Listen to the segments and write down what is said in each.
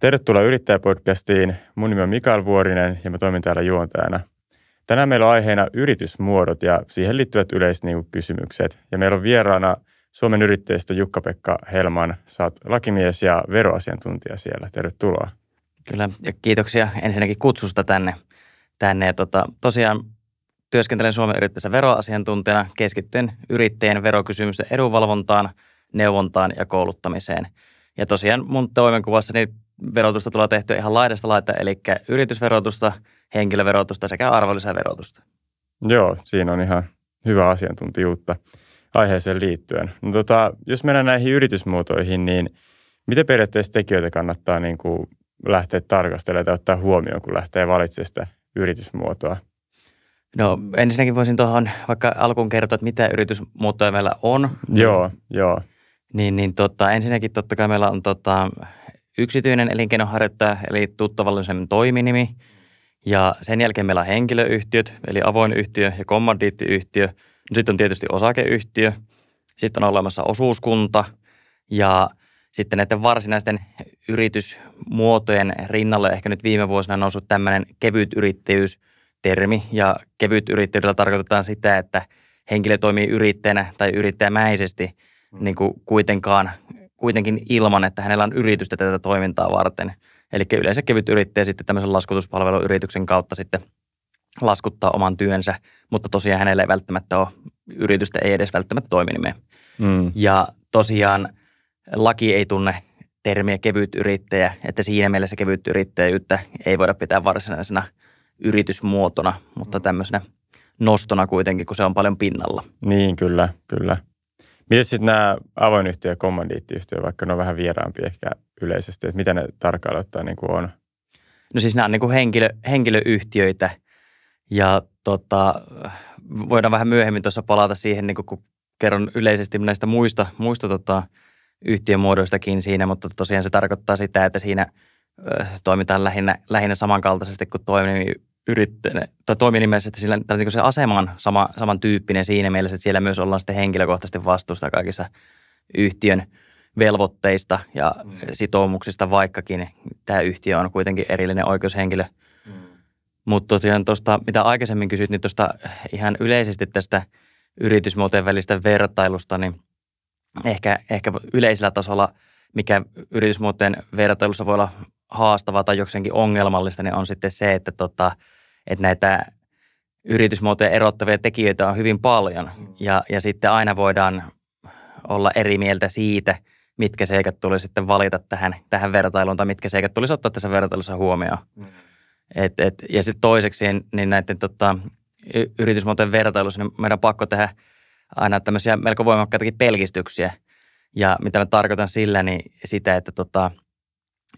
Tervetuloa Yrittäjäpodcastiin. Mun nimi on Mikael Vuorinen ja mä toimin täällä juontajana. Tänään meillä on aiheena yritysmuodot ja siihen liittyvät yleiset niin kysymykset. Ja meillä on vieraana Suomen yrittäjistä Jukka-Pekka Helman. Oot lakimies ja veroasiantuntija siellä. Tervetuloa. Kyllä, ja kiitoksia ensinnäkin kutsusta tänne. tänne. Ja tota, tosiaan työskentelen Suomen yrittäjässä veroasiantuntijana keskittyen yrittäjien verokysymysten edunvalvontaan, neuvontaan ja kouluttamiseen. Ja tosiaan mun toimenkuvassani verotusta tulee tehtyä ihan laidasta laita, eli yritysverotusta, henkilöverotusta sekä arvonlisäverotusta. Joo, siinä on ihan hyvä asiantuntijuutta aiheeseen liittyen. No tota, jos mennään näihin yritysmuotoihin, niin miten periaatteessa tekijöitä kannattaa niin kuin lähteä tarkastelemaan tai ottaa huomioon, kun lähtee valitsemaan sitä yritysmuotoa? No ensinnäkin voisin tuohon vaikka alkuun kertoa, että mitä yritysmuotoja meillä on. Joo, joo. Niin, niin tota, ensinnäkin totta kai meillä on tota, yksityinen elinkeinonharjoittaja, eli tuttavallisemmin toiminimi. Ja sen jälkeen meillä on henkilöyhtiöt, eli avoin yhtiö ja kommandiittiyhtiö. Sitten on tietysti osakeyhtiö. Sitten on olemassa osuuskunta ja sitten näiden varsinaisten yritysmuotojen rinnalle ehkä nyt viime vuosina on noussut tämmöinen kevyt yrittäjyys termi. Ja kevyt yrittäjyydellä tarkoitetaan sitä, että henkilö toimii yrittäjänä tai yrittäjämäisesti mm. niin kuin kuitenkaan kuitenkin ilman, että hänellä on yritystä tätä toimintaa varten. Eli yleensä kevyt yrittäjä sitten tämmöisen laskutuspalveluyrityksen kautta sitten laskuttaa oman työnsä, mutta tosiaan hänellä ei välttämättä ole yritystä, ei edes välttämättä toiminimeä. Mm. Ja tosiaan laki ei tunne termiä kevyt yrittäjä, että siinä mielessä kevyt yrittäjyyttä ei voida pitää varsinaisena yritysmuotona, mutta tämmöisenä nostona kuitenkin, kun se on paljon pinnalla. Niin, kyllä, kyllä. Miten sitten nämä avoin yhtiö ja kommandiittiyhtiö, vaikka ne on vähän vieraampi ehkä yleisesti, että mitä ne tarkalleen ottaen niin on? No siis nämä on niin kuin henkilö, henkilöyhtiöitä ja tota, voidaan vähän myöhemmin tuossa palata siihen, niin kuin, kun kerron yleisesti näistä muista, muista tota, yhtiömuodoistakin siinä, mutta tosiaan se tarkoittaa sitä, että siinä toimitaan lähinnä, lähinnä samankaltaisesti kuin toimii yrittäjä, tai toiminimessä, että sillä, tai niin se asema on sama, samantyyppinen siinä mielessä, että siellä myös ollaan sitten henkilökohtaisesti vastuusta kaikissa yhtiön velvoitteista ja mm. sitoumuksista, vaikkakin tämä yhtiö on kuitenkin erillinen oikeushenkilö. Mm. Mutta tosiaan tuosta, mitä aikaisemmin kysyt, niin tuosta ihan yleisesti tästä yritysmuotojen välistä vertailusta, niin ehkä, ehkä yleisellä tasolla, mikä yritysmuotojen vertailussa voi olla haastavaa tai jokseenkin ongelmallista, niin on sitten se, että tota, että näitä yritysmuotoja erottavia tekijöitä on hyvin paljon mm. ja, ja sitten aina voidaan olla eri mieltä siitä, mitkä seikat tuli sitten valita tähän, tähän vertailuun tai mitkä seikat tulisi ottaa tässä vertailussa huomioon. Mm. Et, et, ja sitten toiseksi niin näiden tota, yritysmuotojen vertailussa niin meidän on pakko tehdä aina tämmöisiä melko voimakkaitakin pelkistyksiä. Ja mitä mä tarkoitan sillä, niin sitä, että, tota,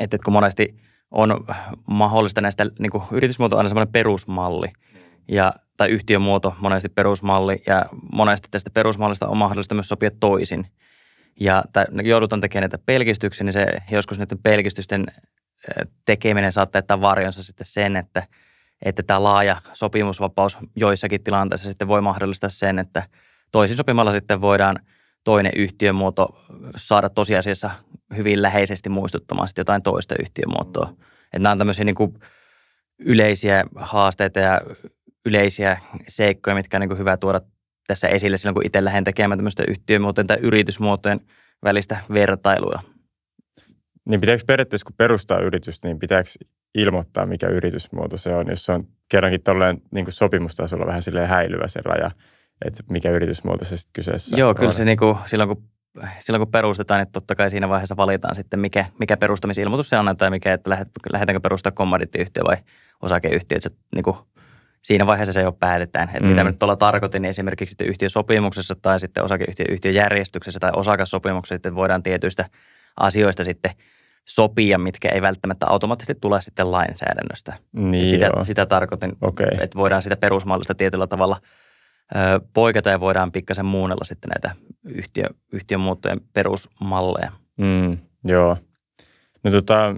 että kun monesti – on mahdollista näistä, niin kuin yritysmuoto on aina semmoinen perusmalli ja, tai yhtiömuoto monesti perusmalli ja monesti tästä perusmallista on mahdollista myös sopia toisin. Ja tai, joudutaan tekemään näitä pelkistyksiä, niin se joskus näiden pelkistysten tekeminen saattaa jättää varjonsa sitten sen, että, että tämä laaja sopimusvapaus joissakin tilanteissa sitten voi mahdollistaa sen, että toisin sopimalla sitten voidaan toinen yhtiömuoto saada tosiasiassa hyvin läheisesti muistuttamaan sitten jotain toista yhtiömuotoa. Mm. Että nämä on tämmöisiä niin kuin yleisiä haasteita ja yleisiä seikkoja, mitkä on niin kuin hyvä tuoda tässä esille silloin, kun itse lähden tekemään tämmöistä yhtiömuotojen tai yritysmuotojen välistä vertailua. Niin pitääkö periaatteessa, kun perustaa yritystä, niin pitääkö ilmoittaa, mikä yritysmuoto se on, jos se on kerrankin tolleen niin kuin sopimustasolla vähän silleen häilyvä se raja, että mikä yritysmuoto se sitten kyseessä Joo, on. kyllä se niin kuin, silloin, kun silloin kun perustetaan, että totta kai siinä vaiheessa valitaan sitten, mikä, mikä perustamisilmoitus se annetaan tai mikä, että lähdetäänkö perustaa kommandittiyhtiö vai osakeyhtiö. Se, niin kuin, siinä vaiheessa se jo päätetään. Että mm. Mitä nyt tuolla tarkoitin, niin esimerkiksi sitten yhtiösopimuksessa tai sitten osakeyhtiöjärjestyksessä tai osakassopimuksessa sitten voidaan tietyistä asioista sitten sopia, mitkä ei välttämättä automaattisesti tule sitten lainsäädännöstä. Niin sitä, sitä tarkoitin, okay. että voidaan sitä perusmallista tietyllä tavalla – poiketa ja voidaan pikkasen muunnella sitten näitä yhtiö, yhtiön muuttojen perusmalleja. Mm, joo. No tota,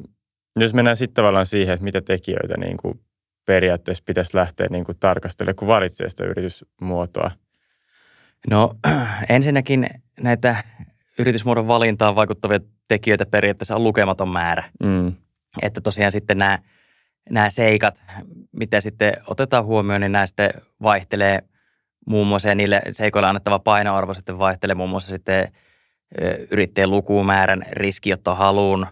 jos mennään sitten tavallaan siihen, että mitä tekijöitä niin kuin periaatteessa pitäisi lähteä niin kuin tarkastelemaan, kun valitsee sitä yritysmuotoa? No ensinnäkin näitä yritysmuodon valintaan vaikuttavia tekijöitä periaatteessa on lukematon määrä. Mm. että tosiaan sitten nämä, nämä seikat, mitä sitten otetaan huomioon, niin nämä sitten vaihtelee muun muassa ja niille seikoille annettava painoarvo sitten vaihtelee muun muassa sitten yrittäjän lukumäärän, riskiottohaluun,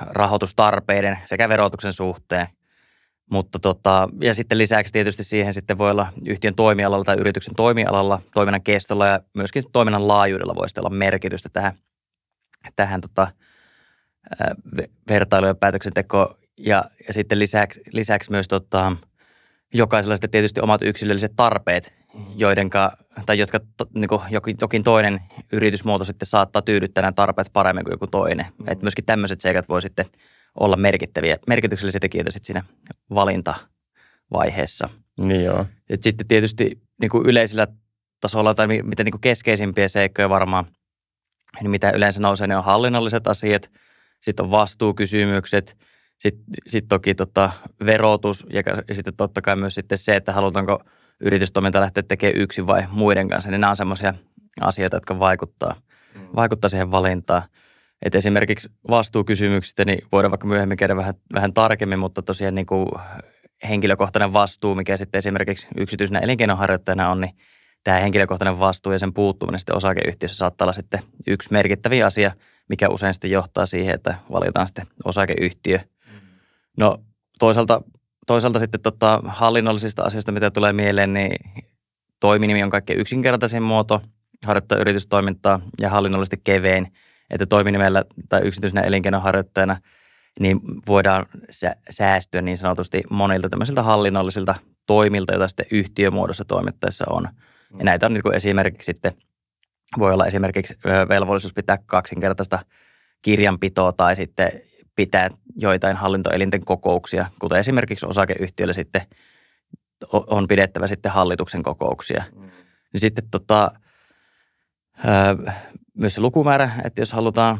rahoitustarpeiden sekä verotuksen suhteen. Mutta tota, ja sitten lisäksi tietysti siihen sitten voi olla yhtiön toimialalla tai yrityksen toimialalla, toiminnan kestolla ja myöskin toiminnan laajuudella voisi olla merkitystä tähän, tähän tota, vertailu- ja päätöksentekoon. Ja, ja sitten lisäksi, lisäksi myös tota, jokaisella sitten tietysti omat yksilölliset tarpeet, joidenka, tai jotka niin kuin jokin, toinen yritysmuoto sitten saattaa tyydyttää nämä tarpeet paremmin kuin joku toinen. Mm. Että myöskin tämmöiset seikat voi sitten olla merkittäviä, merkityksellisiä tekijöitä sitten siinä valintavaiheessa. Niin joo. Et sitten tietysti niin kuin yleisellä tasolla tai mitä niin kuin keskeisimpiä seikkoja varmaan, niin mitä yleensä nousee, ne on hallinnolliset asiat, sitten on vastuukysymykset, sitten sit toki tota, verotus ja, ja sitten totta kai myös sitten se, että halutaanko yritystoiminta lähteä tekemään yksin vai muiden kanssa, niin nämä on semmoisia asioita, jotka vaikuttaa, mm. vaikuttaa siihen valintaan. Et esimerkiksi vastuukysymyksistä niin voidaan vaikka myöhemmin käydä vähän, vähän tarkemmin, mutta tosiaan niin kuin henkilökohtainen vastuu, mikä sitten esimerkiksi yksityisenä elinkeinonharjoittajana on, niin tämä henkilökohtainen vastuu ja sen puuttuminen sitten osakeyhtiössä saattaa olla sitten yksi merkittävä asia, mikä usein sitten johtaa siihen, että valitaan sitten osakeyhtiö. No toisaalta, toisaalta sitten tota, hallinnollisista asioista, mitä tulee mieleen, niin toiminimi on kaikkein yksinkertaisin muoto harjoittaa yritystoimintaa ja hallinnollisesti kevein – että toiminimellä tai yksityisenä elinkeinonharjoittajana niin voidaan säästyä niin sanotusti monilta tämmöisiltä hallinnollisilta toimilta, joita sitten yhtiömuodossa toimittaessa on. Ja mm. näitä on niin kuin esimerkiksi sitten, voi olla esimerkiksi velvollisuus pitää kaksinkertaista kirjanpitoa tai sitten pitää joitain hallintoelinten kokouksia, kuten esimerkiksi osakeyhtiöllä sitten on pidettävä sitten hallituksen kokouksia. Mm. Niin sitten tota, myös se lukumäärä, että jos halutaan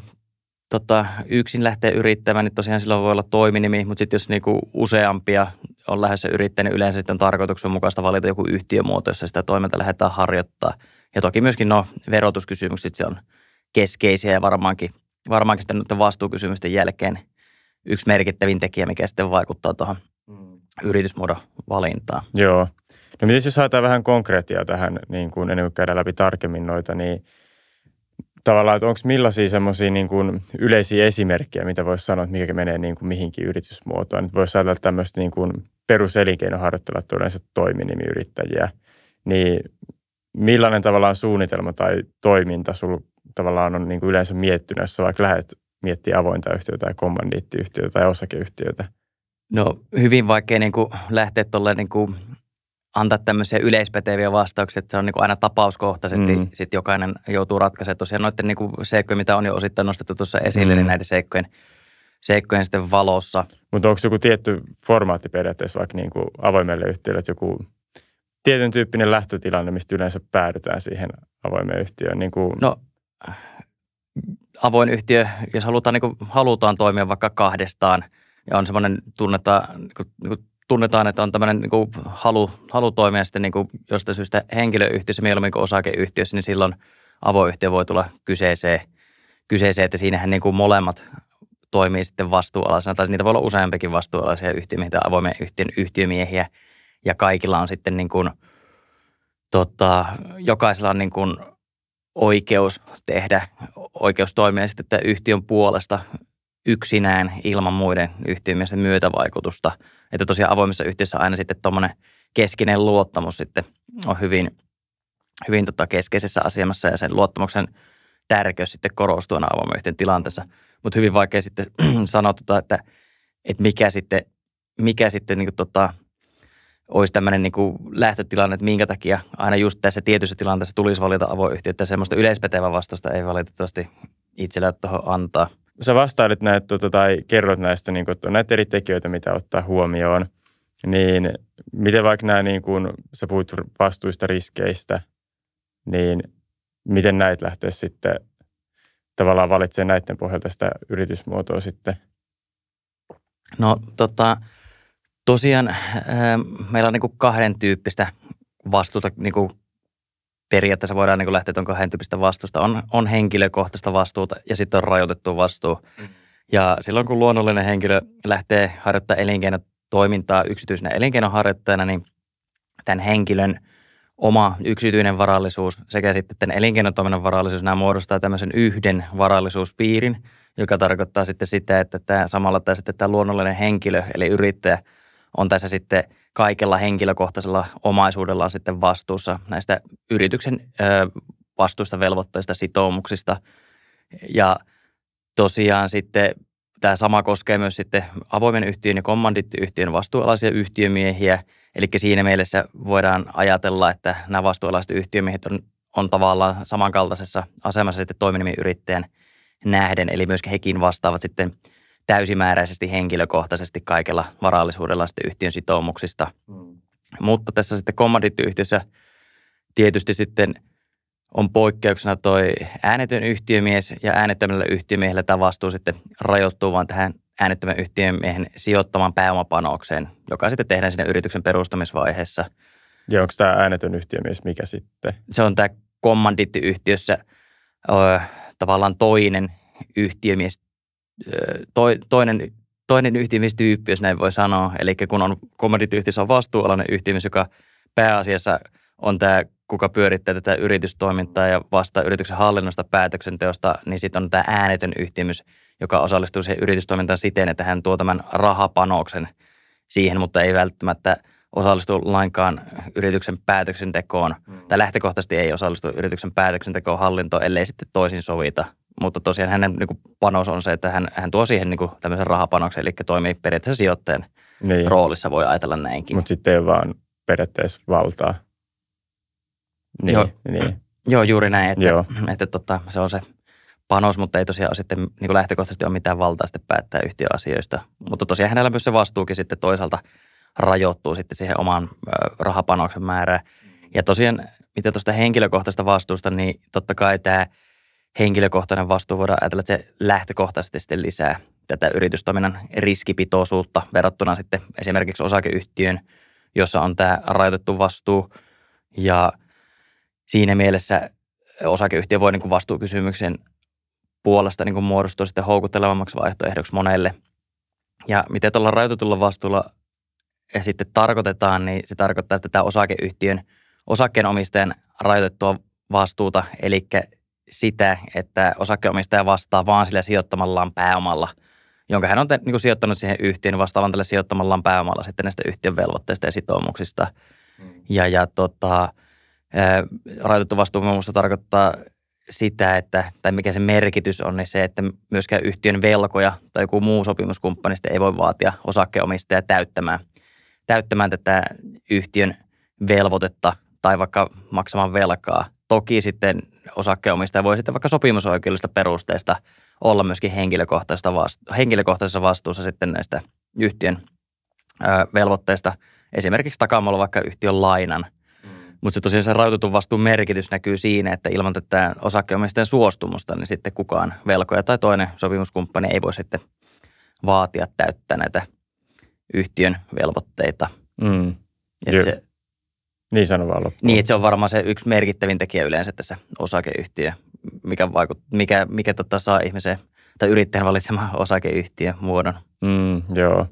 tota, yksin lähteä yrittämään, niin tosiaan silloin voi olla toiminimi, mutta sitten jos niinku useampia on lähdössä yrittäjä, niin yleensä sitten on tarkoituksenmukaista valita joku yhtiömuoto, jossa sitä toimintaa lähdetään harjoittaa. Ja toki myöskin no, verotuskysymykset on keskeisiä ja varmaankin, varmaankin sitten vastuukysymysten jälkeen yksi merkittävin tekijä, mikä sitten vaikuttaa tuohon mm. yritysmuodon valintaan. Joo. No miten jos haetaan vähän konkreettia tähän, niin kuin ennen kuin käydään läpi tarkemmin noita, niin – tavallaan, että onko millaisia semmoisia niin kuin yleisiä esimerkkejä, mitä voisi sanoa, että mikä menee niin kuin mihinkin yritysmuotoon. Että voisi ajatella tämmöistä niin kuin peruselinkeinoharjoittajat yleensä toiminimiyrittäjiä, niin millainen tavallaan suunnitelma tai toiminta sulla tavallaan on niin kuin yleensä miettinyt, jos vaikka lähdet miettiä avointa yhtiötä tai kommandiittiyhtiötä tai osakeyhtiötä? No hyvin vaikea niin kuin lähteä tuolle niin kuin antaa tämmöisiä yleispäteviä vastauksia, että se on niin kuin aina tapauskohtaisesti, mm. sitten jokainen joutuu ratkaisemaan tosiaan noiden niin kuin seikkojen, mitä on jo osittain nostettu tuossa esille, niin mm. niin näiden seikkojen, seikkojen sitten valossa. Mutta onko joku tietty formaatti periaatteessa vaikka niin kuin avoimelle yhtiölle, että joku tietyn tyyppinen lähtötilanne, mistä yleensä päädytään siihen avoimeen yhtiöön? Niin kuin... No avoin yhtiö, jos halutaan, niin kuin, halutaan toimia vaikka kahdestaan ja on semmoinen tunnetta, niin kuin, tunnetaan, että on tämmöinen niin kuin halu, halu toimia sitten niin kuin jostain syystä henkilöyhtiössä mieluummin kuin osakeyhtiössä, niin silloin avoyhtiö voi tulla kyseeseen, kyseeseen että siinähän niin kuin molemmat toimii sitten vastuualaisena, tai niitä voi olla useampikin vastuualaisia yhtiömiehiä avoimen yhtiön yhtiömiehiä, ja kaikilla on sitten niin kuin, tota, jokaisella on niin kuin oikeus tehdä, oikeus toimia sitten että yhtiön puolesta yksinään ilman muiden yhtiömiesten myötävaikutusta. Että tosiaan avoimessa yhtiössä aina sitten tuommoinen keskinen luottamus sitten on hyvin, hyvin tota keskeisessä asemassa ja sen luottamuksen tärkeys sitten korostuu aina avoimen yhtiön tilanteessa. Mutta hyvin vaikea sitten sanoa, tota, että, että mikä sitten, mikä sitten niin tota, olisi tämmöinen niin kuin lähtötilanne, että minkä takia aina just tässä tietyssä tilanteessa tulisi valita avoyhtiö, että semmoista yleispätevää vastausta ei valitettavasti itsellä tuohon antaa – sä vastailit näitä tuota, tai kerrot näistä niin kuin, näitä eri tekijöitä, mitä ottaa huomioon, niin miten vaikka nämä, niin kuin, sä puhuit vastuista riskeistä, niin miten näitä lähtee sitten tavallaan valitsemaan näiden pohjalta sitä yritysmuotoa sitten? No tota, tosiaan äh, meillä on niin kuin kahden tyyppistä vastuuta niin kuin periaatteessa voidaan niin lähteä tuon kahden tyyppistä vastuusta. On, on henkilökohtaista vastuuta ja sitten on rajoitettu vastuu. Mm. Ja silloin kun luonnollinen henkilö lähtee harjoittamaan elinkeinotoimintaa yksityisenä elinkeinoharjoittajana, niin tämän henkilön oma yksityinen varallisuus sekä sitten tämän elinkeinotoiminnan varallisuus, nämä muodostaa tämmöisen yhden varallisuuspiirin, joka tarkoittaa sitten sitä, että tämä samalla tämä, sitten tämä luonnollinen henkilö, eli yrittäjä, on tässä sitten kaikella henkilökohtaisella omaisuudellaan sitten vastuussa näistä yrityksen vastuista, velvoitteista, sitoumuksista. Ja tosiaan sitten tämä sama koskee myös sitten avoimen yhtiön ja kommandittiyhtiön vastuualaisia yhtiömiehiä. Eli siinä mielessä voidaan ajatella, että nämä vastuualaiset yhtiömiehet on, on tavallaan samankaltaisessa asemassa sitten toiminimiyrittäjän nähden. Eli myöskin hekin vastaavat sitten täysimääräisesti henkilökohtaisesti kaikella varallisuudella sitten yhtiön sitoumuksista. Mm. Mutta tässä sitten kommandittiyhtiössä tietysti sitten on poikkeuksena toi äänetön yhtiömies ja äänettömällä yhtiömiehellä tämä vastuu sitten rajoittuu vaan tähän äänettömän yhtiömiehen sijoittamaan pääomapanokseen, joka sitten tehdään siinä yrityksen perustamisvaiheessa. Ja onko tämä äänetön yhtiömies mikä sitten? Se on tämä kommandittiyhtiössä ö, tavallaan toinen yhtiömies, ö, to, toinen, toinen yhtiömiestyyppi, jos näin voi sanoa. Eli kun on kommandittiyhtiössä on vastuualainen yhtiömies, joka pääasiassa on tämä kuka pyörittää tätä yritystoimintaa ja vastaa yrityksen hallinnosta päätöksenteosta, niin sitten on tämä äänetön yhtiömys, joka osallistuu siihen yritystoimintaan siten, että hän tuo tämän rahapanoksen siihen, mutta ei välttämättä osallistu lainkaan yrityksen päätöksentekoon, mm. tai lähtökohtaisesti ei osallistu yrityksen päätöksentekoon hallintoon, ellei sitten toisin sovita. Mutta tosiaan hänen niin kuin, panos on se, että hän, hän tuo siihen niin kuin, tämmöisen rahapanoksen, eli toimii periaatteessa sijoittajan niin. roolissa, voi ajatella näinkin. Mutta sitten ei vaan periaatteessa valtaa. Niin, Joo. niin. Joo, juuri näin, että, Joo. että tota, se on se panos, mutta ei tosiaan sitten niin kuin lähtökohtaisesti ole mitään valtaa sitten päättää yhtiöasioista. Mutta tosiaan hänellä myös se vastuukin sitten toisaalta rajoittuu sitten siihen oman rahapanoksen määrään. Ja tosiaan, mitä tuosta henkilökohtaisesta vastuusta, niin totta kai tämä henkilökohtainen vastuu voidaan ajatella, että se lähtökohtaisesti sitten lisää tätä yritystoiminnan riskipitoisuutta verrattuna sitten esimerkiksi osakeyhtiön, jossa on tämä rajoitettu vastuu. Ja – siinä mielessä osakeyhtiö voi niin kuin vastuukysymyksen puolesta niin kuin muodostua sitten houkuttelevammaksi vaihtoehdoksi monelle. Ja miten tuolla rajoitetulla vastuulla ja sitten tarkoitetaan, niin se tarkoittaa, että tämä osakeyhtiön osakkeenomistajan rajoitettua vastuuta, eli sitä, että osakkeenomistaja vastaa vaan sillä sijoittamallaan pääomalla, jonka hän on te, niin kuin sijoittanut siihen yhtiöön, vastaavan tällä sijoittamallaan pääomalla sitten näistä yhtiön velvoitteista ja sitoumuksista. Mm. Ja, ja tota, rajoitettu vastuu muun muassa tarkoittaa sitä, että, tai mikä se merkitys on, niin se, että myöskään yhtiön velkoja tai joku muu sopimuskumppani ei voi vaatia osakkeenomistajaa täyttämään, täyttämään tätä yhtiön velvoitetta tai vaikka maksamaan velkaa. Toki sitten osakkeenomistaja voi sitten vaikka sopimusoikeudellista perusteista olla myöskin henkilökohtaisessa, vastu- henkilökohtaisessa vastuussa sitten näistä yhtiön ö, velvoitteista, esimerkiksi takaamalla vaikka yhtiön lainan – mutta se tosiaan se rajoitetun vastuun merkitys näkyy siinä, että ilman tätä osakkeenomistajan suostumusta, niin sitten kukaan velkoja tai toinen sopimuskumppani ei voi sitten vaatia täyttää näitä yhtiön velvoitteita. Mm. Et se, niin sano vaan loppuun. Niin, että se on varmaan se yksi merkittävin tekijä yleensä tässä osakeyhtiö, mikä, vaikut, mikä, mikä tota saa ihmisen tai yrittäjän valitsemaan osakeyhtiön muodon. Mm, joo.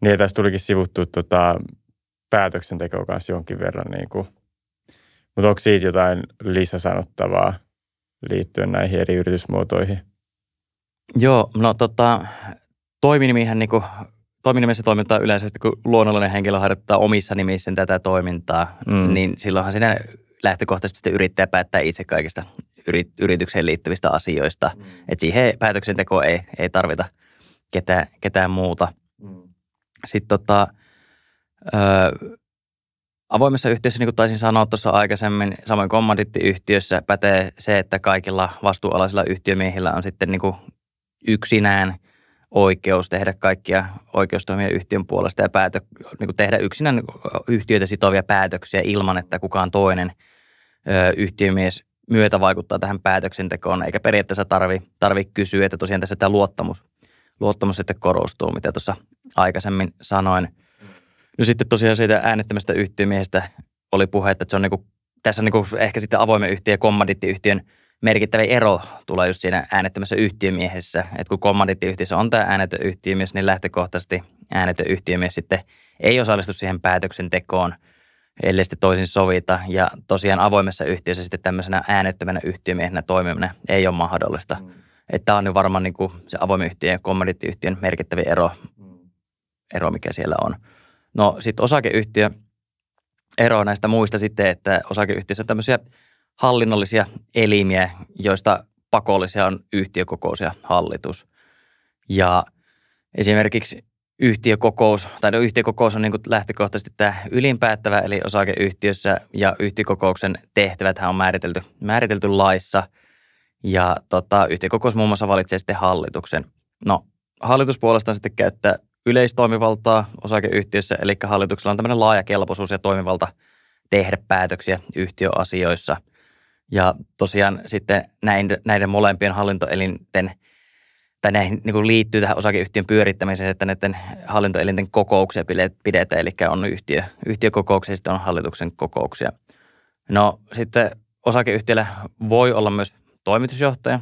Niin tässä tulikin sivuttu tota, päätöksentekoa kanssa jonkin verran niin kuin mutta onko siitä jotain lisäsanottavaa liittyen näihin eri yritysmuotoihin? Joo, no tota, toiminimihän niin kuin, toiminimessä toimintaa yleensä, kun luonnollinen henkilö harjoittaa omissa nimissä tätä toimintaa, mm. niin silloinhan siinä lähtökohtaisesti yrittäjä päättää itse kaikista yritykseen liittyvistä asioista. Mm. Et siihen päätöksentekoon ei, ei tarvita ketään, ketään muuta. Mm. Sitten tota, Avoimessa yhtiössä, niin kuin taisin sanoa tuossa aikaisemmin, samoin kommandittiyhtiössä pätee se, että kaikilla vastuualaisilla yhtiömiehillä on sitten niin kuin yksinään oikeus tehdä kaikkia oikeustoimia yhtiön puolesta ja päätö, niin tehdä yksinään yhtiöitä sitovia päätöksiä ilman, että kukaan toinen ö, yhtiömies myötä vaikuttaa tähän päätöksentekoon, eikä periaatteessa tarvi, tarvi kysyä, että tosiaan tässä tämä luottamus, luottamus sitten korostuu, mitä tuossa aikaisemmin sanoin – No sitten tosiaan siitä äänettömästä yhtiömiehestä oli puhe, että se on niin kuin, tässä on niin kuin ehkä sitten avoimen yhtiön ja kommandittiyhtiön merkittävä ero tulee just siinä äänettömässä yhtiömiehessä. Että kun kommandittiyhtiössä on tämä äänetön yhtiömies, niin lähtökohtaisesti äänetön yhtiömies sitten ei osallistu siihen päätöksentekoon, ellei sitten toisin sovita. Ja tosiaan avoimessa yhtiössä sitten tämmöisenä äänettömänä yhtiömiehenä toimiminen ei ole mahdollista. Mm. Että tämä on nyt varmaan niin kuin se avoimen yhtiön ja kommandittiyhtiön merkittävä ero, mm. ero, mikä siellä on. No sitten osakeyhtiö ero näistä muista sitten, että osakeyhtiössä on tämmöisiä hallinnollisia elimiä, joista pakollisia on yhtiökokous ja hallitus. Ja esimerkiksi yhtiökokous, tai no yhtiökokous on niin lähtökohtaisesti tämä ylinpäättävä, eli osakeyhtiössä, ja yhtiökokouksen tehtävät on määritelty, määritelty laissa, ja tota, yhtiökokous muun muassa valitsee sitten hallituksen. No, hallitus puolestaan sitten käyttää yleistoimivaltaa osakeyhtiössä, eli hallituksella on tämmöinen laaja kelpoisuus ja toimivalta tehdä päätöksiä yhtiöasioissa. Ja tosiaan sitten näiden, näiden molempien hallintoelinten, tai näihin niin kuin liittyy tähän osakeyhtiön pyörittämiseen, että näiden hallintoelinten kokouksia pidetään, eli on yhtiö, yhtiökokouksia sitten on hallituksen kokouksia. No sitten osakeyhtiöllä voi olla myös toimitusjohtaja,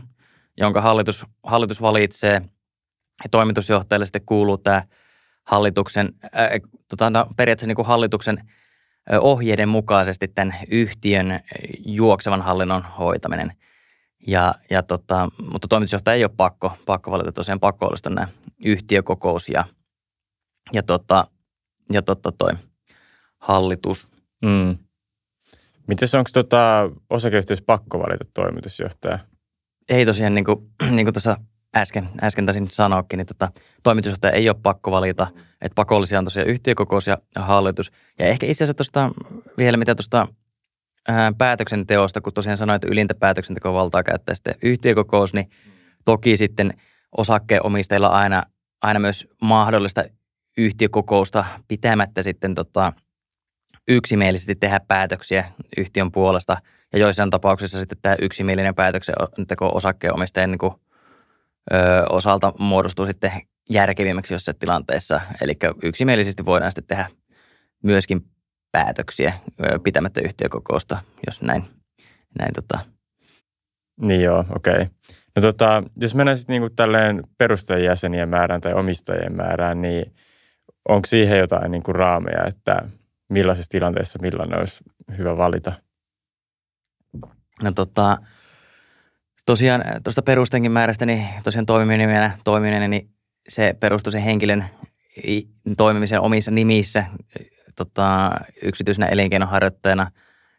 jonka hallitus, hallitus valitsee – ja toimitusjohtajalle sitten kuuluu tämä hallituksen, äh, tota, no, periaatteessa niin kuin hallituksen ohjeiden mukaisesti tämän yhtiön juoksevan hallinnon hoitaminen. Ja, ja tota, mutta toimitusjohtaja ei ole pakko, pakko valita tosiaan pakollista nämä yhtiökokous ja, ja, tota, ja tota toi hallitus. Mm. Miten onko tota osakeyhtiössä pakko valita toimitusjohtaja? Ei tosiaan, niin kuin, niin kuin tuossa äsken, äsken taisin sanoakin, niin tota, toimitusjohtaja ei ole pakko valita, että pakollisia on tosiaan yhtiökokous ja hallitus. Ja ehkä itse asiassa tuosta vielä mitä tuosta päätöksenteosta, kun tosiaan sanoin, että ylintä päätöksentekovaltaa käyttää sitten yhtiökokous, niin toki sitten osakkeenomistajilla aina, aina myös mahdollista yhtiökokousta pitämättä sitten tota, yksimielisesti tehdä päätöksiä yhtiön puolesta. Ja joissain tapauksissa sitten tämä yksimielinen päätöksenteko osakkeenomistajien niin ö, osalta muodostuu sitten järkevimmäksi jossain tilanteessa. Eli yksimielisesti voidaan sitten tehdä myöskin päätöksiä ö, pitämättä yhtiökokousta, jos näin, näin tota. Niin joo, okei. Okay. No tota, jos mennään sitten niinku tälleen perustajajäsenien määrään tai omistajien määrään, niin onko siihen jotain niinku raameja, että millaisessa tilanteessa millainen olisi hyvä valita? No tota, tosiaan tuosta perustenkin määrästä, niin tosiaan toimiminen, toimiminen niin se perustuu sen henkilön toimimisen omissa nimissä tota, yksityisenä elinkeinonharjoittajana.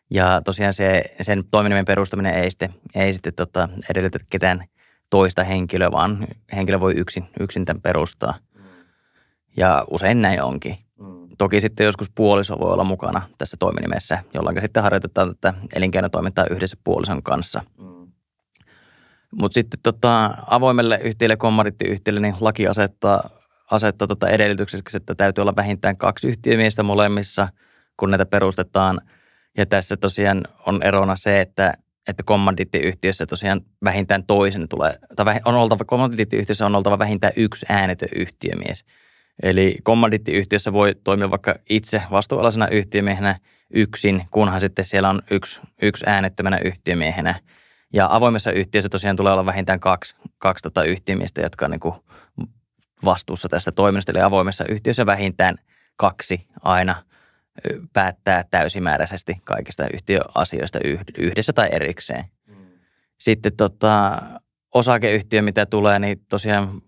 Ja tosiaan se, sen toiminimen perustaminen ei sitten, ei sitten tota, edellytä ketään toista henkilöä, vaan henkilö voi yksin, yksin tämän perustaa. Ja usein näin onkin. Mm. Toki sitten joskus puoliso voi olla mukana tässä toiminimessä, jolloin sitten harjoitetaan tätä elinkeinotoimintaa yhdessä puolison kanssa. Mutta sitten tota, avoimelle yhtiölle, kommandittiyhtiölle, niin laki asettaa, asettaa tota edellytykseksi, että täytyy olla vähintään kaksi yhtiömiestä molemmissa, kun näitä perustetaan. Ja tässä tosiaan on erona se, että, että kommandittiyhtiössä tosiaan vähintään toisen tulee, tai on oltava, kommandittiyhtiössä on oltava vähintään yksi äänetön yhtiömies. Eli kommandittiyhtiössä voi toimia vaikka itse vastuualaisena yhtiömiehenä yksin, kunhan sitten siellä on yksi, yksi äänettömänä yhtiömiehenä – ja avoimessa yhtiössä tosiaan tulee olla vähintään kaksi, kaksi tota yhtiömiestä, jotka on niin kuin vastuussa tästä toiminnasta. Eli avoimessa yhtiössä vähintään kaksi aina päättää täysimääräisesti kaikista yhtiöasioista yhdessä tai erikseen. Mm. Sitten tota, osakeyhtiö, mitä tulee, niin tosiaan,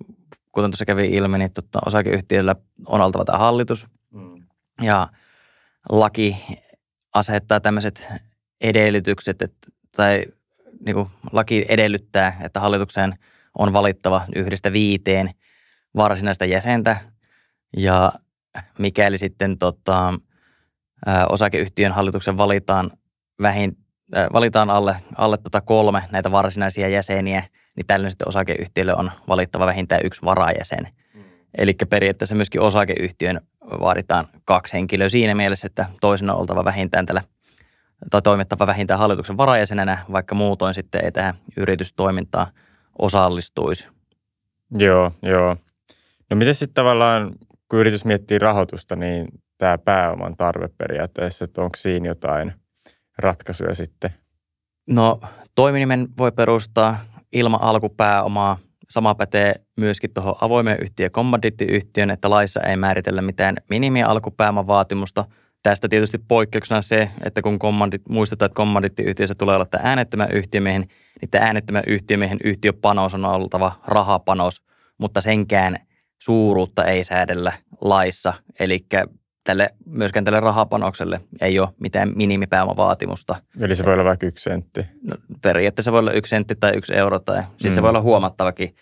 kuten tuossa kävi ilmi, niin tota, osakeyhtiöllä on oltava tämä hallitus. Mm. Ja laki asettaa tämmöiset edellytykset, että, tai niin kuin laki edellyttää, että hallitukseen on valittava yhdestä viiteen varsinaista jäsentä ja mikäli sitten tota, osakeyhtiön hallituksen valitaan, vähin, äh, valitaan alle, alle tota kolme näitä varsinaisia jäseniä, niin tällöin sitten osakeyhtiölle on valittava vähintään yksi varajäsen. Mm. Eli periaatteessa myöskin osakeyhtiön vaaditaan kaksi henkilöä siinä mielessä, että toisen on oltava vähintään tällä – tai toimittava vähintään hallituksen varajäsenenä, vaikka muutoin sitten ei tähän yritystoimintaan osallistuisi. Joo, joo. No miten sitten tavallaan, kun yritys miettii rahoitusta, niin tämä pääoman tarve periaatteessa, että onko siinä jotain ratkaisuja sitten? No toiminimen voi perustaa ilman alkupääomaa. Sama pätee myöskin tuohon avoimen yhtiön kommandittiyhtiön, että laissa ei määritellä mitään minimi vaatimusta. Tästä tietysti poikkeuksena se, että kun kommandit, muistetaan, että kommandittiyhtiössä tulee olla tämä äänettömän yhtiömiehen, niin tämä äänettömän yhtiömiehen yhtiöpanos on oltava rahapanos, mutta senkään suuruutta ei säädellä laissa. Eli tälle, myöskään tälle rahapanokselle ei ole mitään minimipääomavaatimusta. Eli se voi olla vaikka yksi sentti? No, periaatteessa voi olla yksi sentti tai yksi euro, tai siis mm. se voi olla huomattavakin,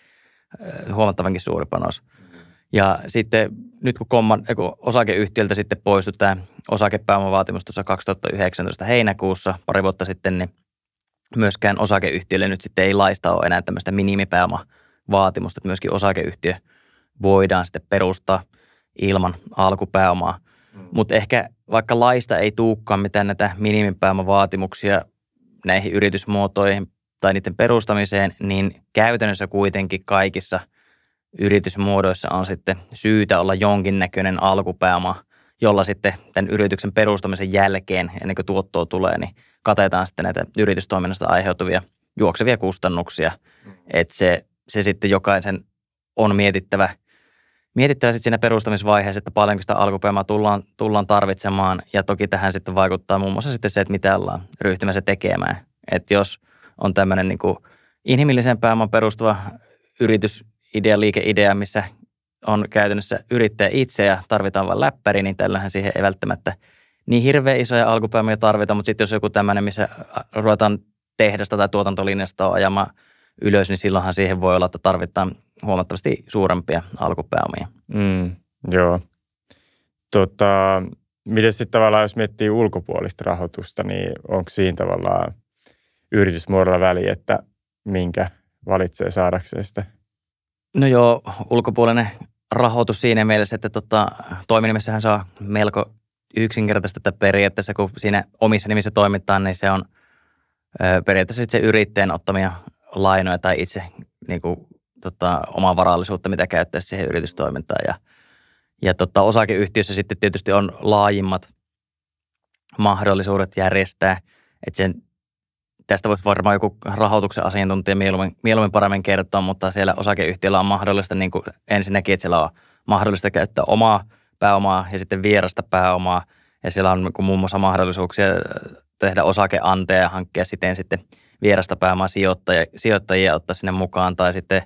huomattavankin suuri panos. Ja sitten nyt kun, komman, kun osakeyhtiöltä sitten poistui tämä osakepääomavaatimus tuossa 2019 heinäkuussa, pari vuotta sitten, niin myöskään osakeyhtiölle nyt sitten ei laista ole enää tämmöistä minimipääomavaatimusta, että myöskin osakeyhtiö voidaan sitten perustaa ilman alkupääomaa. Mm. Mutta ehkä vaikka laista ei tuukkaan mitään näitä minimipääomavaatimuksia näihin yritysmuotoihin tai niiden perustamiseen, niin käytännössä kuitenkin kaikissa yritysmuodoissa on sitten syytä olla jonkinnäköinen alkupääoma, jolla sitten tämän yrityksen perustamisen jälkeen, ennen kuin tuottoa tulee, niin katetaan sitten näitä yritystoiminnasta aiheutuvia juoksevia kustannuksia. Mm. Että se, se sitten jokaisen on mietittävä – mietittävä sitten siinä perustamisvaiheessa, että paljonko sitä alkupääomaa tullaan, tullaan tarvitsemaan. Ja toki tähän sitten vaikuttaa muun muassa sitten se, että mitä ollaan ryhtymässä tekemään. Että jos on tämmöinen niin inhimillisen pääoman perustuva yritysidea, liikeidea, missä on käytännössä yrittäjä itse ja tarvitaan vain läppäri, niin tällähän siihen ei välttämättä niin hirveän isoja alkupääomaa tarvita, mutta sitten jos joku tämmöinen, missä ruvetaan tehdasta tai tuotantolinjasta ajamaan ylös, niin silloinhan siihen voi olla, että tarvitaan huomattavasti suurempia alkupääomia. Mm, joo. Tota, miten sitten tavallaan, jos miettii ulkopuolista rahoitusta, niin onko siinä tavallaan yritysmuodolla väli, että minkä valitsee saadakseen sitä? No joo, ulkopuolinen rahoitus siinä mielessä, että tota, toiminimessähän on melko yksinkertaista, että periaatteessa kun siinä omissa nimissä toimitaan, niin se on ö, periaatteessa se yrittäjän ottamia lainoja tai itse niin kuin, tota, omaa varallisuutta, mitä käyttää siihen yritystoimintaan. Ja, ja tota, osakeyhtiössä sitten tietysti on laajimmat mahdollisuudet järjestää, että sen, tästä voisi varmaan joku rahoituksen asiantuntija mieluummin, mieluummin paremmin kertoa, mutta siellä osakeyhtiöllä on mahdollista niin kuin ensinnäkin, että siellä on mahdollista käyttää omaa pääomaa ja sitten vierasta pääomaa, ja siellä on niin muun muassa mahdollisuuksia tehdä osakeanteja ja hankkia siten sitten – vierasta pääomaa sijoittajia, sijoittajia ottaa sinne mukaan tai sitten,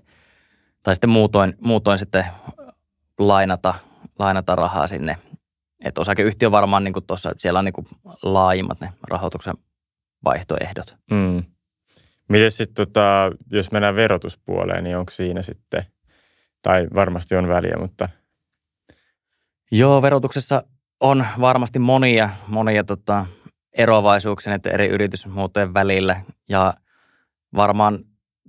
tai sitten muutoin, muutoin sitten lainata, lainata rahaa sinne. Että osakeyhtiö varmaan niin tuossa, siellä on niin laajimmat ne rahoituksen vaihtoehdot. Mm. Miten sitten, tota, jos mennään verotuspuoleen, niin onko siinä sitten, tai varmasti on väliä, mutta... Joo, verotuksessa on varmasti monia, monia tota, eroavaisuuksia näiden eri yritysmuotojen välillä. Ja varmaan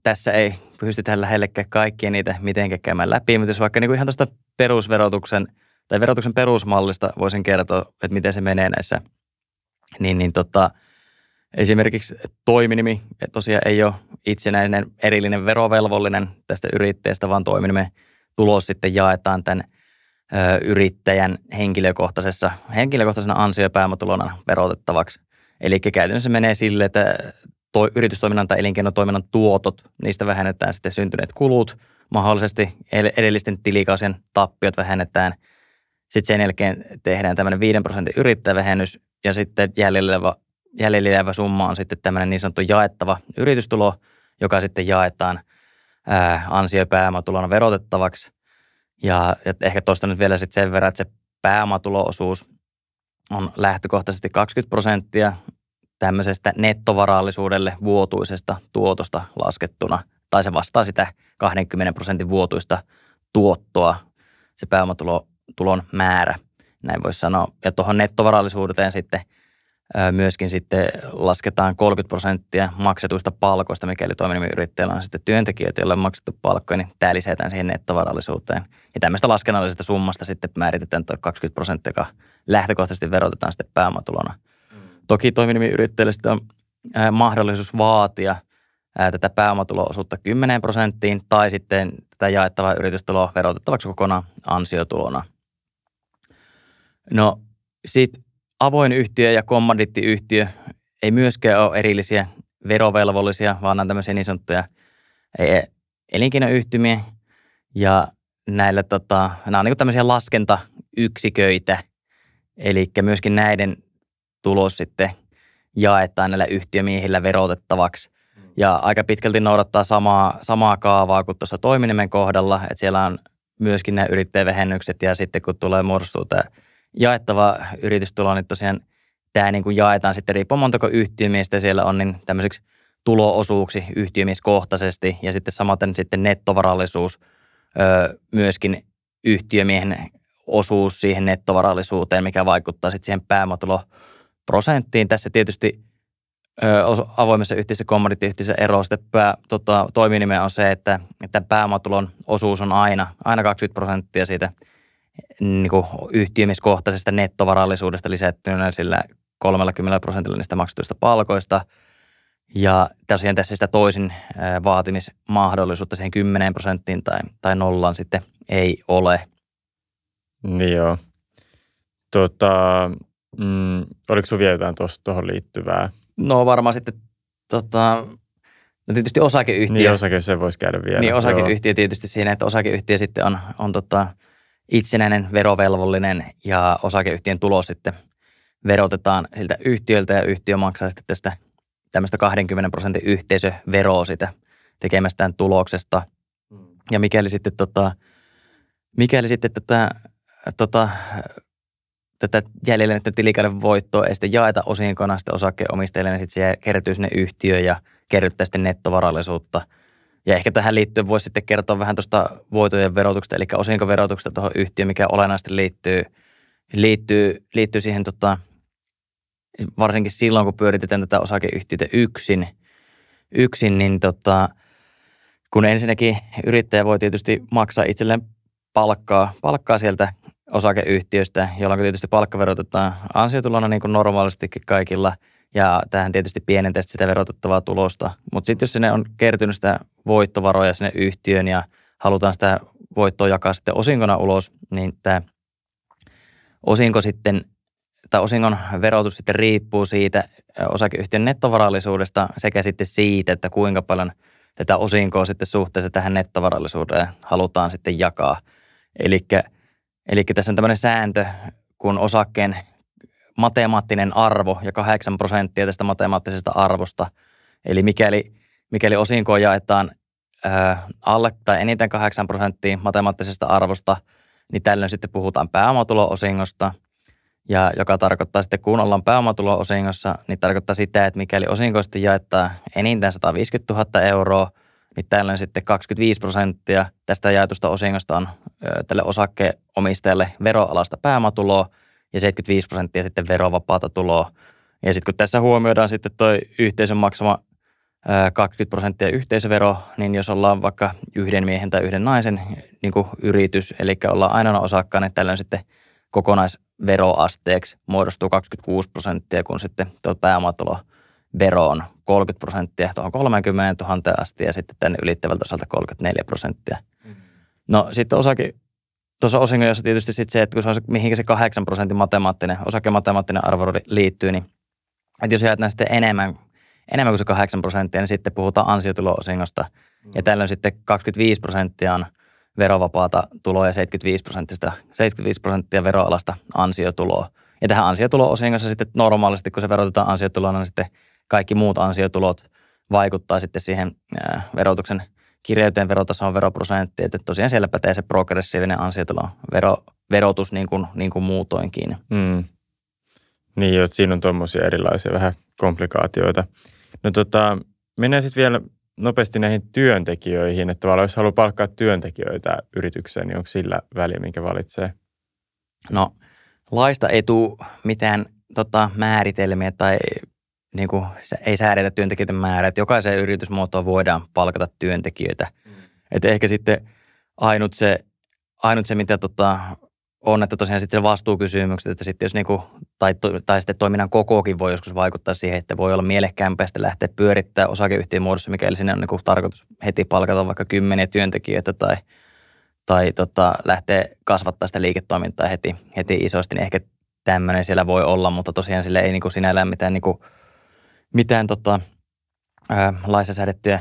tässä ei pystytä lähellekään kaikkia niitä mitenkään käymään läpi, mutta jos vaikka niin kuin ihan tuosta perusverotuksen tai verotuksen perusmallista voisin kertoa, että miten se menee näissä, niin, niin tota, esimerkiksi toiminimi tosiaan ei ole itsenäinen erillinen verovelvollinen tästä yrittäjästä, vaan toiminimen tulos sitten jaetaan tämän yrittäjän henkilökohtaisessa, henkilökohtaisena ansio- ja pääomatulona verotettavaksi. Eli käytännössä menee sille, että toi, yritystoiminnan tai elinkeinotoiminnan tuotot, niistä vähennetään sitten syntyneet kulut, mahdollisesti edellisten tilikausien tappiot vähennetään. Sitten sen jälkeen tehdään tämmöinen 5 prosentin yrittäjävähennys ja sitten jäljellä jäljellä jäävä summa on sitten tämmöinen niin sanottu jaettava yritystulo, joka sitten jaetaan ää, verotettavaksi. Ja, ja ehkä tuosta nyt vielä sitten sen verran, että se pääomatuloosuus on lähtökohtaisesti 20 prosenttia tämmöisestä nettovarallisuudelle vuotuisesta tuotosta laskettuna, tai se vastaa sitä 20 prosentin vuotuista tuottoa, se pääomatulon määrä, näin voisi sanoa. Ja tuohon nettovarallisuuteen sitten myöskin sitten lasketaan 30 prosenttia maksetuista palkoista, mikäli toiminimiyrittäjällä on sitten työntekijöitä, joille on maksettu palkkoja, niin tämä lisätään siihen nettovarallisuuteen. Ja tämmöistä laskennallisesta summasta sitten määritetään tuo 20 prosenttia, joka lähtökohtaisesti verotetaan sitten pääomatulona. Mm. Toki toiminimiyrittäjälle sitten on mahdollisuus vaatia tätä pääomatulo-osuutta 10 prosenttiin tai sitten tätä jaettavaa yritystuloa verotettavaksi kokonaan ansiotulona. No sitten avoin yhtiö ja kommandittiyhtiö ei myöskään ole erillisiä verovelvollisia, vaan nämä tämmöisiä niin sanottuja e, elinkeinoyhtymiä. Ja näillä, tota, nämä on niin tämmöisiä laskentayksiköitä, eli myöskin näiden tulos sitten jaetaan näillä yhtiömiehillä verotettavaksi. Ja aika pitkälti noudattaa samaa, samaa kaavaa kuin tuossa toiminimen kohdalla, että siellä on myöskin nämä yrittäjävähennykset ja sitten kun tulee muodostuu tämä jaettava yritystulo, niin tosiaan tämä niin kuin jaetaan sitten riippuen montako yhtiömiestä siellä on, niin tämmöiseksi tuloosuuksi yhtiömieskohtaisesti ja sitten samaten sitten nettovarallisuus myöskin yhtiömiehen osuus siihen nettovarallisuuteen, mikä vaikuttaa sitten siihen pääomatuloprosenttiin. Tässä tietysti avoimessa yhtiössä, kommandiittiyhtiössä ero sitten pää, tota, toiminimen on se, että, että pääomatulon osuus on aina, aina 20 prosenttia siitä niin kuin yhtiömiskohtaisesta nettovarallisuudesta lisättynä sillä 30 prosentilla niistä maksetuista palkoista. Ja tosiaan tässä sitä toisin vaatimismahdollisuutta siihen 10 prosenttiin tai, tai nollaan sitten ei ole. Niin joo. Tota, mm, oliko sinulla vielä jotain tuohon liittyvää? No varmaan sitten tota, No tietysti osakeyhtiö. Niin osake, se voisi käydä vielä. Niin osakeyhtiö Joo. tietysti siinä, että osakeyhtiö sitten on, on tota, itsenäinen verovelvollinen ja osakeyhtiön tulo sitten verotetaan siltä yhtiöltä ja yhtiö maksaa sitten tästä tämmöistä 20 prosentin yhteisöveroa sitä tekemästään tuloksesta. Ja mikäli sitten, tota, mikäli sitten tätä, tota, tätä jäljellä nyt tilikauden voittoa ei sitten jaeta osinkona sitten osakkeenomistajille, niin sitten se kertyy sinne yhtiöön ja kerryttää sitten nettovarallisuutta. Ja ehkä tähän liittyen voisi sitten kertoa vähän tuosta voitojen verotuksesta, eli osinkoverotuksesta tuohon yhtiöön, mikä olennaisesti liittyy, liittyy, liittyy siihen tota, varsinkin silloin, kun pyöritetään tätä osakeyhtiötä yksin, yksin niin tota, kun ensinnäkin yrittäjä voi tietysti maksaa itselleen palkkaa, palkkaa sieltä osakeyhtiöstä, jolloin tietysti palkka verotetaan ansiotulona niin kuin normaalistikin kaikilla. Ja tähän tietysti pienentää sitä verotettavaa tulosta. Mutta sitten jos sinne on kertynyt sitä voittovaroja sinne yhtiöön ja halutaan sitä voittoa jakaa sitten osinkona ulos, niin tämä osinko sitten tai osingon verotus sitten riippuu siitä osakeyhtiön nettovarallisuudesta sekä sitten siitä, että kuinka paljon tätä osinkoa sitten suhteessa tähän nettovarallisuuteen halutaan sitten jakaa. Eli Eli tässä on tämmöinen sääntö, kun osakkeen matemaattinen arvo ja 8 prosenttia tästä matemaattisesta arvosta. Eli mikäli, mikäli osinkoa jaetaan ää, alle tai eniten 8 prosenttia matemaattisesta arvosta, niin tällöin sitten puhutaan pääomatulo-osingosta, ja joka tarkoittaa sitten, kun ollaan pääomatulo-osingossa, niin tarkoittaa sitä, että mikäli osinkoista jaetaan enintään 150 000 euroa – niin tällöin sitten 25 prosenttia tästä jaetusta osingosta on tälle osakkeenomistajalle veroalasta pääomatuloa ja 75 prosenttia sitten verovapaata tuloa. Ja sitten kun tässä huomioidaan sitten tuo yhteisön maksama 20 prosenttia yhteisövero, niin jos ollaan vaikka yhden miehen tai yhden naisen niin kuin yritys, eli ollaan ainoana osakkaana, niin tällöin sitten kokonaisveroasteeksi muodostuu 26 prosenttia, kun sitten tuo pääomatulo – veroon 30 prosenttia tuohon 30 000 asti ja sitten tänne ylittävältä osalta 34 prosenttia. Mm. No sitten osake, tuossa osingossa tietysti sitten se, että kun se on se, mihinkä se 8 prosentin matemaattinen, osakematemaattinen arvo liittyy, niin että jos jäät sitten enemmän, enemmän kuin se 8 prosenttia, niin sitten puhutaan ansiotulo-osingosta. Mm. Ja tällöin sitten 25 prosenttia on verovapaata tuloa ja 75 prosenttia, 75 prosenttia veroalasta ansiotuloa. Ja tähän ansiotulo-osingossa sitten normaalisti, kun se verotetaan ansiotulona, niin sitten kaikki muut ansiotulot vaikuttaa sitten siihen verotuksen kirjeyteen verotason veroprosenttiin, että tosiaan siellä pätee se progressiivinen ansiotulon vero, verotus niin kuin, niin kuin muutoinkin. Mm. Niin, että siinä on tuommoisia erilaisia vähän komplikaatioita. No tota, mennään sitten vielä nopeasti näihin työntekijöihin, että tavallaan jos haluaa palkkaa työntekijöitä yritykseen, niin onko sillä väliä, minkä valitsee? No, laista ei tule mitään tota, määritelmiä tai niin kuin, ei säädetä työntekijöiden määrää, että jokaiseen yritysmuotoon voidaan palkata työntekijöitä. Mm. Että ehkä sitten ainut se, ainut se mitä tota, on, että tosiaan sitten vastuukysymykset, että sitten jos niinku, tai, tai sitten toiminnan kokokin voi joskus vaikuttaa siihen, että voi olla mielekkäämpää lähteä pyörittämään osakeyhtiön muodossa, mikäli sinne on niinku tarkoitus heti palkata vaikka kymmeniä työntekijöitä tai, tai tota, lähteä kasvattaa sitä liiketoimintaa heti, heti isosti, niin ehkä tämmöinen siellä voi olla, mutta tosiaan sille ei niinku sinällään mitään niinku, mitään tota, ää, laissa säädettyjä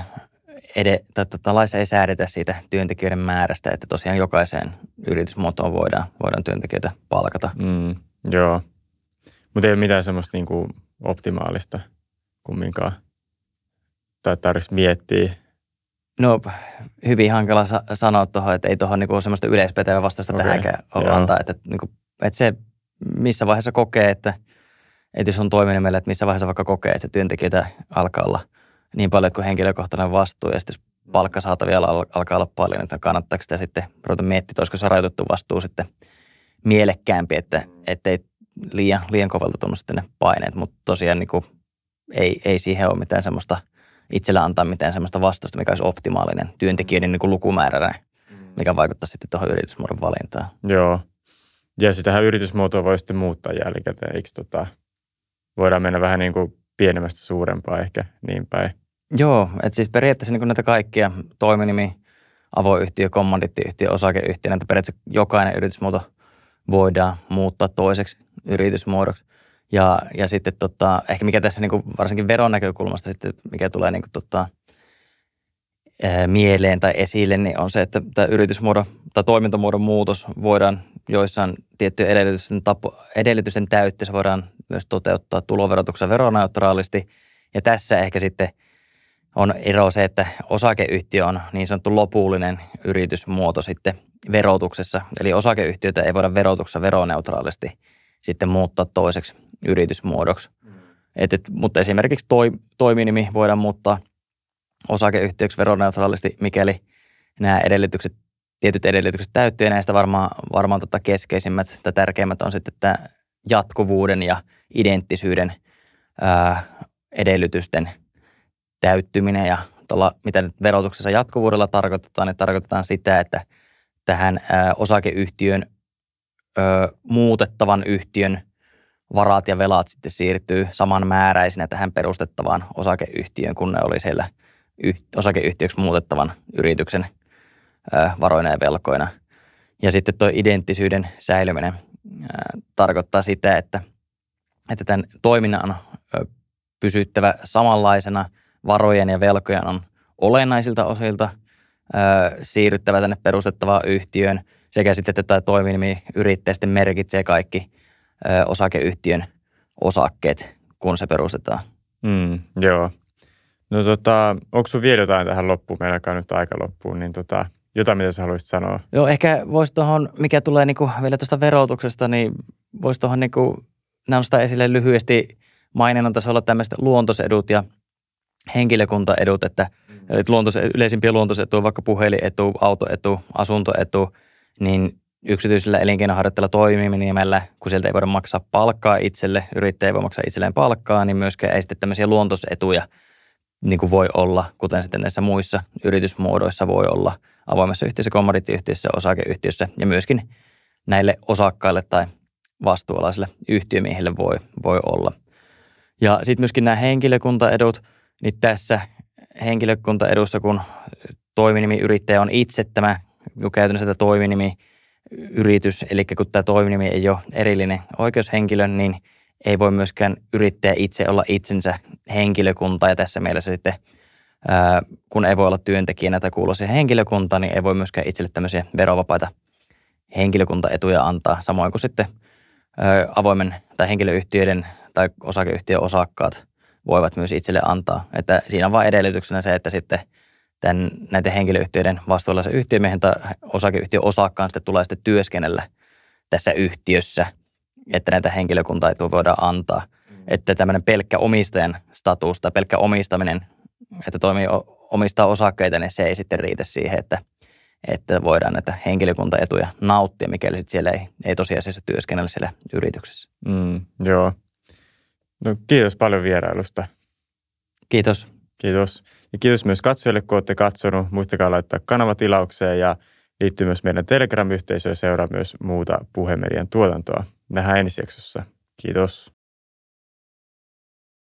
ede, tai, tota, laissa ei säädetä siitä työntekijöiden määrästä, että tosiaan jokaiseen yritysmuotoon voidaan, voidaan työntekijöitä palkata. Mm, joo. Mutta ei ole mitään semmoista niinku optimaalista kumminkaan. Tai tarvitsisi miettiä. No hyvin hankala sa- sanoa tuohon, että ei tuohon niinku semmoista yleispätevää vastausta okay, tähänkään ole joo. antaa. Että, niinku, että se missä vaiheessa kokee, että, että jos on toiminimellä, että missä vaiheessa vaikka kokee, että työntekijöitä alkaa olla niin paljon kuin henkilökohtainen vastuu ja sitten jos palkkasaatavia al- alkaa olla paljon, että kannattaako sitä sitten ruveta miettiä, että olisiko se rajoitettu vastuu sitten mielekkäämpi, että ettei liian, liian kovalta tunnu sitten ne paineet, mutta tosiaan niin kuin, ei, ei siihen ole mitään semmoista itsellä antaa mitään semmoista vastausta, mikä olisi optimaalinen työntekijöiden niin kuin lukumääränä, mikä vaikuttaa sitten tuohon yritysmuodon valintaan. Joo. Ja sitähän yritysmuotoa voi sitten muuttaa jälkikäteen. Eikö tota, voidaan mennä vähän niin kuin pienemmästä suurempaa ehkä niin päin. Joo, että siis periaatteessa niin näitä kaikkia toiminimi, avoyhtiö, kommandittiyhtiö, osakeyhtiö, näitä periaatteessa jokainen yritysmuoto voidaan muuttaa toiseksi yritysmuodoksi. Ja, ja sitten tota, ehkä mikä tässä niin varsinkin veron näkökulmasta sitten, mikä tulee niin kuin tota, mieleen tai esille, niin on se, että tämä yritysmuodon tai toimintamuodon muutos voidaan joissain tiettyjen edellytysten, tapo, edellytysten täyttössä voidaan myös toteuttaa tuloverotuksen veroneutraalisti. Ja tässä ehkä sitten on ero se, että osakeyhtiö on niin sanottu lopullinen yritysmuoto sitten verotuksessa. Eli osakeyhtiötä ei voida verotuksessa veroneutraalisti sitten muuttaa toiseksi yritysmuodoksi. Et, et, mutta esimerkiksi toi, toiminimi voidaan muuttaa osakeyhtiöksi veroneutraalisti, mikäli nämä edellytykset, tietyt edellytykset täyttyy. Ja näistä varmaan, varmaan tota keskeisimmät tai tärkeimmät on sitten tämä jatkuvuuden ja identtisyyden ää, edellytysten täyttyminen. Ja tuolla, mitä nyt verotuksessa jatkuvuudella tarkoitetaan, niin tarkoitetaan sitä, että tähän osakeyhtiön ö, muutettavan yhtiön varat ja velat sitten siirtyy samanmääräisinä tähän perustettavaan osakeyhtiöön, kun ne oli siellä yh- osakeyhtiöksi muutettavan yrityksen varoina ja velkoina. Ja sitten tuo identtisyyden säilyminen tarkoittaa sitä, että, että tämän toiminnan on pysyttävä samanlaisena, varojen ja velkojen on olennaisilta osilta ö, siirryttävä tänne perustettavaan yhtiöön – sekä sitten, että tämä toiminimi yrittäjä sitten merkitsee kaikki ö, osakeyhtiön osakkeet, kun se perustetaan. Mm, joo. No tota, onko sun vielä jotain tähän loppuun? Meillä nyt aika loppuun, niin tota, jotain mitä sä haluaisit sanoa? Joo, ehkä voisi tuohon, mikä tulee niinku vielä tuosta verotuksesta, niin voisi tuohon niinku nostaa esille lyhyesti maininnan tasolla tämmöiset luontosedut ja henkilökuntaedut, että eli luontos, yleisimpiä luontosetuja, vaikka puhelinetu, autoetu, asuntoetu, niin yksityisellä elinkeinoharjoittajalla toimimellä, kun sieltä ei voida maksaa palkkaa itselle, yrittäjä ei voi maksaa itselleen palkkaa, niin myöskään ei sitten tämmöisiä luontosetuja niin kuin voi olla, kuten sitten näissä muissa yritysmuodoissa voi olla avoimessa yhtiössä, kommandittiyhtiössä, osakeyhtiössä ja myöskin näille osakkaille tai vastuualaisille yhtiömiehille voi, voi olla. Ja sitten myöskin nämä henkilökuntaedut, niin tässä henkilökuntaedussa, kun toiminimi yrittäjä on itse tämä käytännössä tämä toiminimi yritys, eli kun tämä toiminimi ei ole erillinen oikeushenkilö, niin ei voi myöskään yrittäjä itse olla itsensä henkilökunta. Ja tässä mielessä sitten kun ei voi olla työntekijänä tai kuulua siihen henkilökuntaan, niin ei voi myöskään itselle tämmöisiä verovapaita henkilökuntaetuja antaa, samoin kuin sitten avoimen tai henkilöyhtiöiden tai osakeyhtiön osakkaat voivat myös itselle antaa. Että siinä on vain edellytyksenä se, että sitten tämän, näiden henkilöyhtiöiden vastuullisen yhtiömiehen tai osakeyhtiön osakkaan sitten tulee sitten työskennellä tässä yhtiössä, että näitä henkilökuntaetuja voidaan antaa. Mm. Että tämmöinen pelkkä omistajan status tai pelkkä omistaminen, että toimii omistaa osakkeita, niin se ei sitten riitä siihen, että, että voidaan näitä henkilökuntaetuja nauttia, mikäli sitten siellä ei, ei tosiasiassa työskennellä siellä yrityksessä. Mm, joo. No, kiitos paljon vierailusta. Kiitos. Kiitos. Ja kiitos myös katsojille, kun olette katsonut. Muistakaa laittaa kanava tilaukseen ja liittyy myös meidän Telegram-yhteisöön ja seuraa myös muuta puhemedian tuotantoa. Nähdään ensi jaksossa. Kiitos.